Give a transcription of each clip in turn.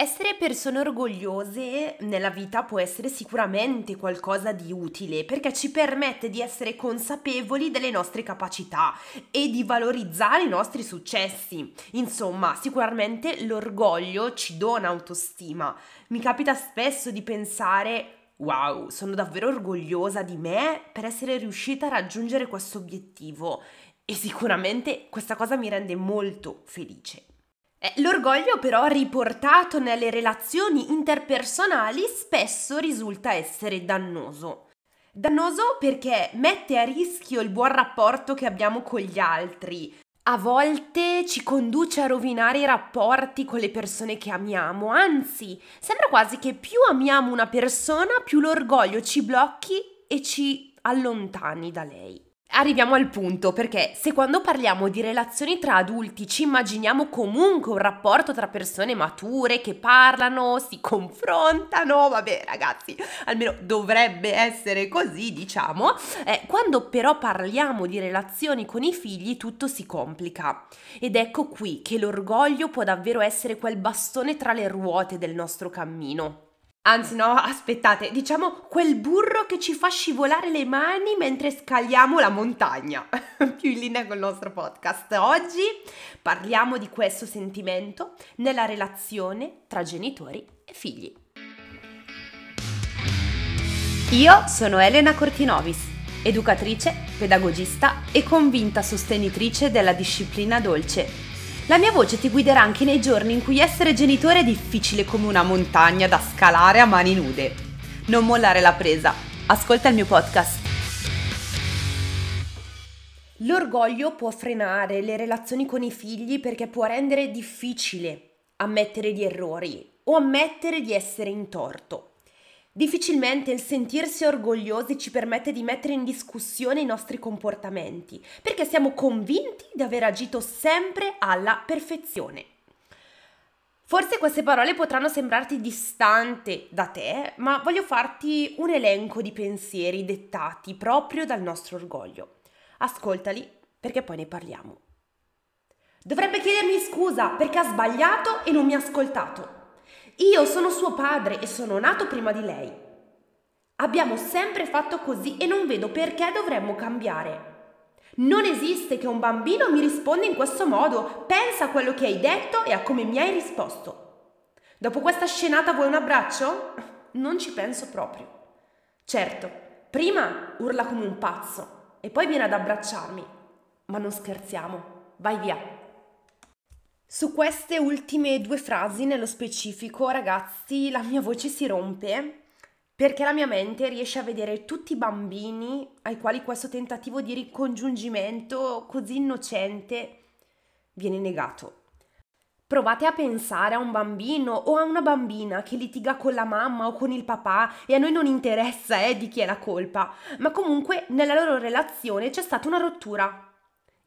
Essere persone orgogliose nella vita può essere sicuramente qualcosa di utile perché ci permette di essere consapevoli delle nostre capacità e di valorizzare i nostri successi. Insomma, sicuramente l'orgoglio ci dona autostima. Mi capita spesso di pensare wow, sono davvero orgogliosa di me per essere riuscita a raggiungere questo obiettivo e sicuramente questa cosa mi rende molto felice. Eh, l'orgoglio però riportato nelle relazioni interpersonali spesso risulta essere dannoso. Dannoso perché mette a rischio il buon rapporto che abbiamo con gli altri. A volte ci conduce a rovinare i rapporti con le persone che amiamo, anzi, sembra quasi che più amiamo una persona, più l'orgoglio ci blocchi e ci allontani da lei. Arriviamo al punto perché se quando parliamo di relazioni tra adulti ci immaginiamo comunque un rapporto tra persone mature che parlano, si confrontano, vabbè ragazzi, almeno dovrebbe essere così diciamo, eh, quando però parliamo di relazioni con i figli tutto si complica ed ecco qui che l'orgoglio può davvero essere quel bastone tra le ruote del nostro cammino. Anzi no, aspettate, diciamo quel burro che ci fa scivolare le mani mentre scagliamo la montagna. Più in linea col nostro podcast. Oggi parliamo di questo sentimento nella relazione tra genitori e figli. Io sono Elena Cortinovis, educatrice, pedagogista e convinta sostenitrice della disciplina dolce la mia voce ti guiderà anche nei giorni in cui essere genitore è difficile come una montagna da scalare a mani nude. Non mollare la presa. Ascolta il mio podcast. L'orgoglio può frenare le relazioni con i figli perché può rendere difficile ammettere gli errori o ammettere di essere in torto. Difficilmente il sentirsi orgogliosi ci permette di mettere in discussione i nostri comportamenti, perché siamo convinti di aver agito sempre alla perfezione. Forse queste parole potranno sembrarti distanti da te, ma voglio farti un elenco di pensieri dettati proprio dal nostro orgoglio. Ascoltali perché poi ne parliamo. Dovrebbe chiedermi scusa perché ha sbagliato e non mi ha ascoltato. Io sono suo padre e sono nato prima di lei. Abbiamo sempre fatto così e non vedo perché dovremmo cambiare. Non esiste che un bambino mi risponda in questo modo. Pensa a quello che hai detto e a come mi hai risposto. Dopo questa scenata vuoi un abbraccio? Non ci penso proprio. Certo, prima urla come un pazzo e poi viene ad abbracciarmi. Ma non scherziamo. Vai via. Su queste ultime due frasi nello specifico, ragazzi, la mia voce si rompe perché la mia mente riesce a vedere tutti i bambini ai quali questo tentativo di ricongiungimento così innocente viene negato. Provate a pensare a un bambino o a una bambina che litiga con la mamma o con il papà e a noi non interessa eh, di chi è la colpa, ma comunque nella loro relazione c'è stata una rottura,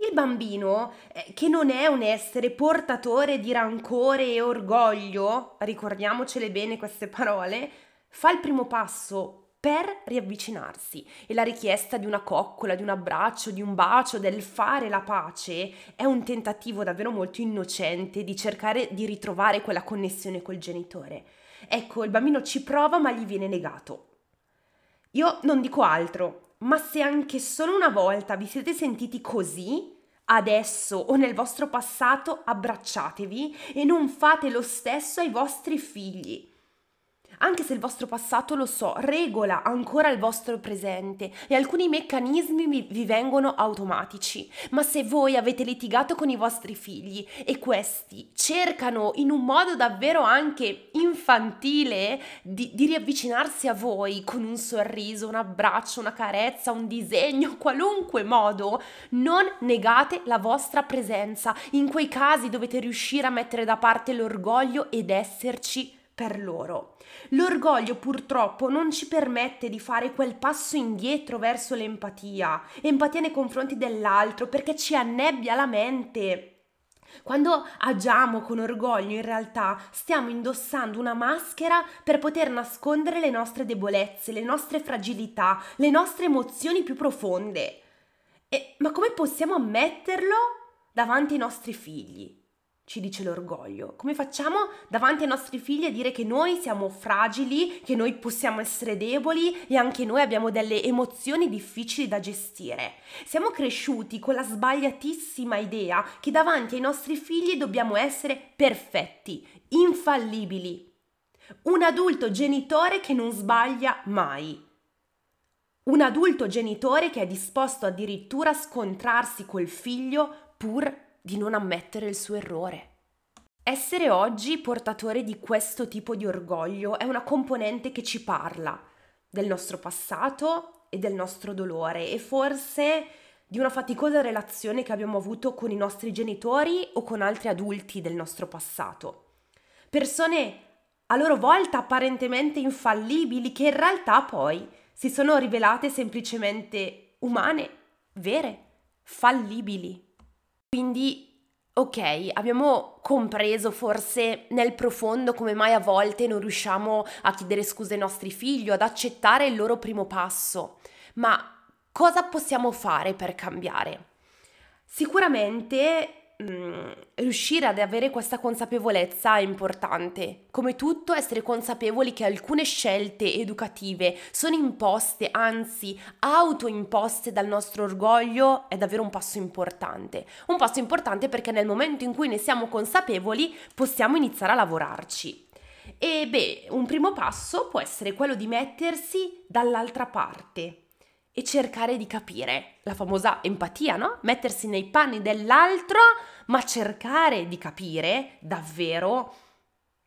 il bambino, eh, che non è un essere portatore di rancore e orgoglio, ricordiamocele bene queste parole, fa il primo passo per riavvicinarsi e la richiesta di una coccola, di un abbraccio, di un bacio, del fare la pace è un tentativo davvero molto innocente di cercare di ritrovare quella connessione col genitore. Ecco, il bambino ci prova ma gli viene negato. Io non dico altro, ma se anche solo una volta vi siete sentiti così, adesso o nel vostro passato abbracciatevi e non fate lo stesso ai vostri figli anche se il vostro passato, lo so, regola ancora il vostro presente e alcuni meccanismi vi vengono automatici. Ma se voi avete litigato con i vostri figli e questi cercano in un modo davvero anche infantile di, di riavvicinarsi a voi con un sorriso, un abbraccio, una carezza, un disegno, qualunque modo, non negate la vostra presenza. In quei casi dovete riuscire a mettere da parte l'orgoglio ed esserci per loro. L'orgoglio purtroppo non ci permette di fare quel passo indietro verso l'empatia, empatia nei confronti dell'altro, perché ci annebbia la mente. Quando agiamo con orgoglio, in realtà stiamo indossando una maschera per poter nascondere le nostre debolezze, le nostre fragilità, le nostre emozioni più profonde. E, ma come possiamo ammetterlo davanti ai nostri figli? Ci dice l'orgoglio? Come facciamo davanti ai nostri figli a dire che noi siamo fragili, che noi possiamo essere deboli e anche noi abbiamo delle emozioni difficili da gestire? Siamo cresciuti con la sbagliatissima idea che davanti ai nostri figli dobbiamo essere perfetti, infallibili. Un adulto genitore che non sbaglia mai. Un adulto genitore che è disposto addirittura a scontrarsi col figlio pur di non ammettere il suo errore. Essere oggi portatori di questo tipo di orgoglio è una componente che ci parla del nostro passato e del nostro dolore e forse di una faticosa relazione che abbiamo avuto con i nostri genitori o con altri adulti del nostro passato. Persone a loro volta apparentemente infallibili che in realtà poi si sono rivelate semplicemente umane, vere, fallibili. Quindi, ok, abbiamo compreso forse nel profondo come mai a volte non riusciamo a chiedere scuse ai nostri figli o ad accettare il loro primo passo, ma cosa possiamo fare per cambiare? Sicuramente Mm, riuscire ad avere questa consapevolezza è importante. Come tutto, essere consapevoli che alcune scelte educative sono imposte, anzi autoimposte dal nostro orgoglio, è davvero un passo importante. Un passo importante perché nel momento in cui ne siamo consapevoli possiamo iniziare a lavorarci. E beh, un primo passo può essere quello di mettersi dall'altra parte e cercare di capire, la famosa empatia, no? Mettersi nei panni dell'altro, ma cercare di capire davvero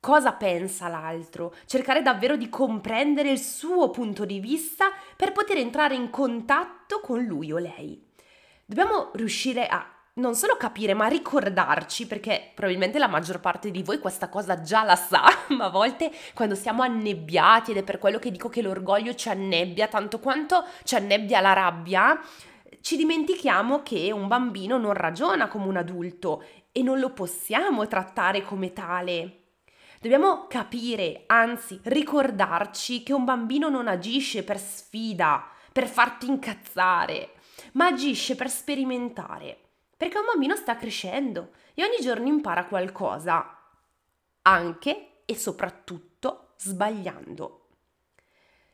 cosa pensa l'altro, cercare davvero di comprendere il suo punto di vista per poter entrare in contatto con lui o lei. Dobbiamo riuscire a non solo capire, ma ricordarci, perché probabilmente la maggior parte di voi questa cosa già la sa, ma a volte quando siamo annebbiati, ed è per quello che dico che l'orgoglio ci annebbia tanto quanto ci annebbia la rabbia, ci dimentichiamo che un bambino non ragiona come un adulto e non lo possiamo trattare come tale. Dobbiamo capire, anzi ricordarci che un bambino non agisce per sfida, per farti incazzare, ma agisce per sperimentare perché un bambino sta crescendo e ogni giorno impara qualcosa, anche e soprattutto sbagliando.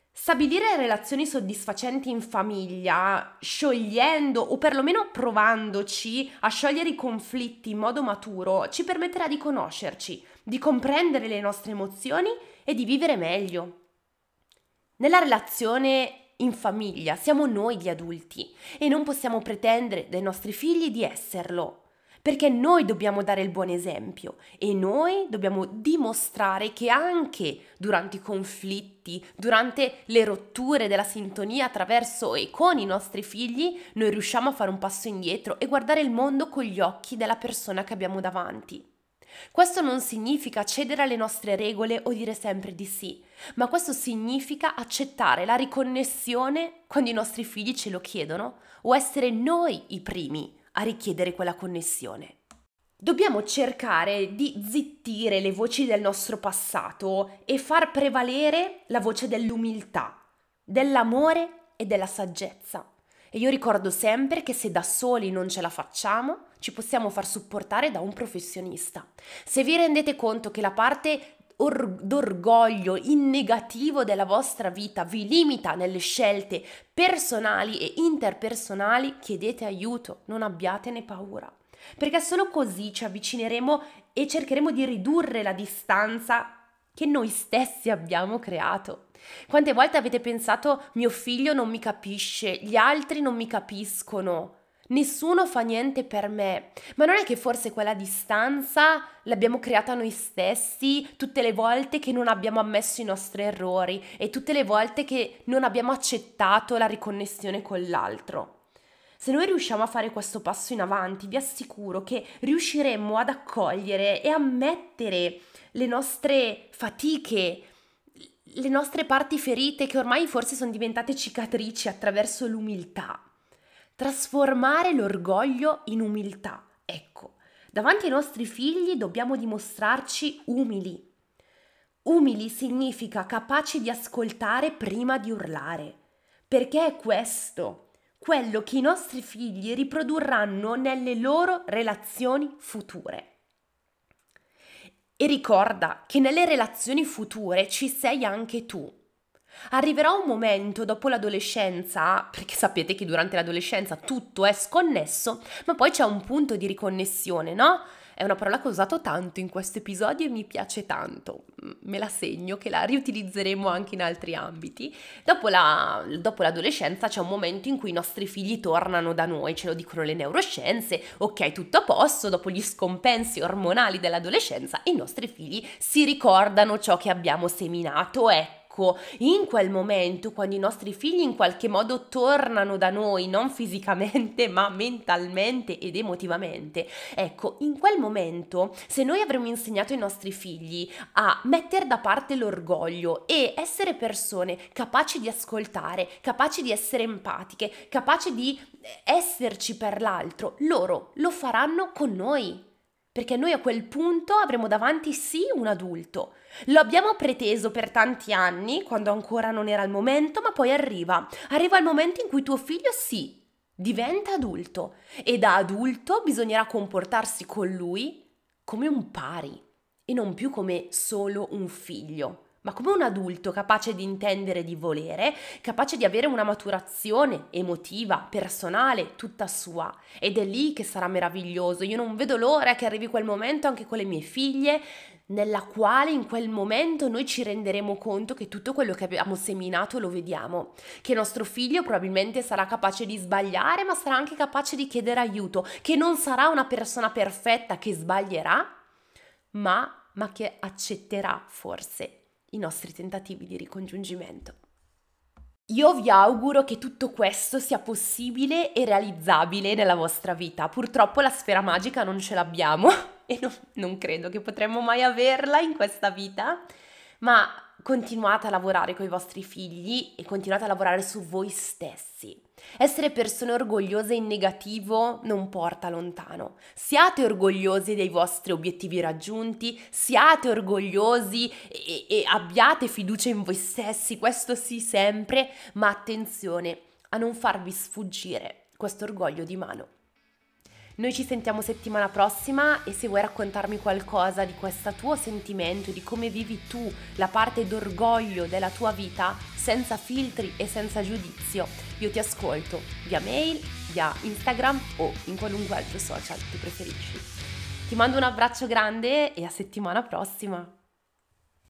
Stabilire relazioni soddisfacenti in famiglia, sciogliendo o perlomeno provandoci a sciogliere i conflitti in modo maturo, ci permetterà di conoscerci, di comprendere le nostre emozioni e di vivere meglio. Nella relazione in famiglia, siamo noi gli adulti e non possiamo pretendere dai nostri figli di esserlo, perché noi dobbiamo dare il buon esempio e noi dobbiamo dimostrare che anche durante i conflitti, durante le rotture della sintonia attraverso e con i nostri figli, noi riusciamo a fare un passo indietro e guardare il mondo con gli occhi della persona che abbiamo davanti. Questo non significa cedere alle nostre regole o dire sempre di sì, ma questo significa accettare la riconnessione quando i nostri figli ce lo chiedono o essere noi i primi a richiedere quella connessione. Dobbiamo cercare di zittire le voci del nostro passato e far prevalere la voce dell'umiltà, dell'amore e della saggezza. E io ricordo sempre che se da soli non ce la facciamo, ci possiamo far supportare da un professionista. Se vi rendete conto che la parte or- d'orgoglio in negativo della vostra vita vi limita nelle scelte personali e interpersonali, chiedete aiuto, non abbiatene paura. Perché solo così ci avvicineremo e cercheremo di ridurre la distanza che noi stessi abbiamo creato. Quante volte avete pensato mio figlio non mi capisce, gli altri non mi capiscono, nessuno fa niente per me, ma non è che forse quella distanza l'abbiamo creata noi stessi tutte le volte che non abbiamo ammesso i nostri errori e tutte le volte che non abbiamo accettato la riconnessione con l'altro. Se noi riusciamo a fare questo passo in avanti, vi assicuro che riusciremo ad accogliere e ammettere le nostre fatiche, le nostre parti ferite che ormai forse sono diventate cicatrici attraverso l'umiltà. Trasformare l'orgoglio in umiltà. Ecco, davanti ai nostri figli dobbiamo dimostrarci umili. Umili significa capaci di ascoltare prima di urlare, perché è questo quello che i nostri figli riprodurranno nelle loro relazioni future. E ricorda che nelle relazioni future ci sei anche tu. Arriverà un momento dopo l'adolescenza, perché sapete che durante l'adolescenza tutto è sconnesso, ma poi c'è un punto di riconnessione, no? È una parola che ho usato tanto in questo episodio e mi piace tanto. Me la segno che la riutilizzeremo anche in altri ambiti. Dopo, la, dopo l'adolescenza c'è un momento in cui i nostri figli tornano da noi, ce lo dicono le neuroscienze, ok, tutto a posto, dopo gli scompensi ormonali dell'adolescenza i nostri figli si ricordano ciò che abbiamo seminato, ecco ecco, in quel momento, quando i nostri figli in qualche modo tornano da noi, non fisicamente, ma mentalmente ed emotivamente, ecco, in quel momento, se noi avremmo insegnato ai nostri figli a mettere da parte l'orgoglio e essere persone capaci di ascoltare, capaci di essere empatiche, capaci di esserci per l'altro, loro lo faranno con noi perché noi a quel punto avremo davanti sì un adulto. Lo abbiamo preteso per tanti anni, quando ancora non era il momento, ma poi arriva. Arriva il momento in cui tuo figlio sì, diventa adulto e da adulto bisognerà comportarsi con lui come un pari e non più come solo un figlio ma come un adulto capace di intendere di volere, capace di avere una maturazione emotiva, personale, tutta sua. Ed è lì che sarà meraviglioso. Io non vedo l'ora che arrivi quel momento anche con le mie figlie, nella quale in quel momento noi ci renderemo conto che tutto quello che abbiamo seminato lo vediamo, che nostro figlio probabilmente sarà capace di sbagliare, ma sarà anche capace di chiedere aiuto, che non sarà una persona perfetta che sbaglierà, ma, ma che accetterà forse i nostri tentativi di ricongiungimento. Io vi auguro che tutto questo sia possibile e realizzabile nella vostra vita. Purtroppo la sfera magica non ce l'abbiamo e non, non credo che potremmo mai averla in questa vita, ma continuate a lavorare con i vostri figli e continuate a lavorare su voi stessi. Essere persone orgogliose in negativo non porta lontano. Siate orgogliosi dei vostri obiettivi raggiunti, siate orgogliosi e, e abbiate fiducia in voi stessi, questo sì sempre, ma attenzione a non farvi sfuggire questo orgoglio di mano. Noi ci sentiamo settimana prossima e se vuoi raccontarmi qualcosa di questo tuo sentimento, di come vivi tu la parte d'orgoglio della tua vita, senza filtri e senza giudizio, io ti ascolto via mail, via Instagram o in qualunque altro social che preferisci. Ti mando un abbraccio grande e a settimana prossima!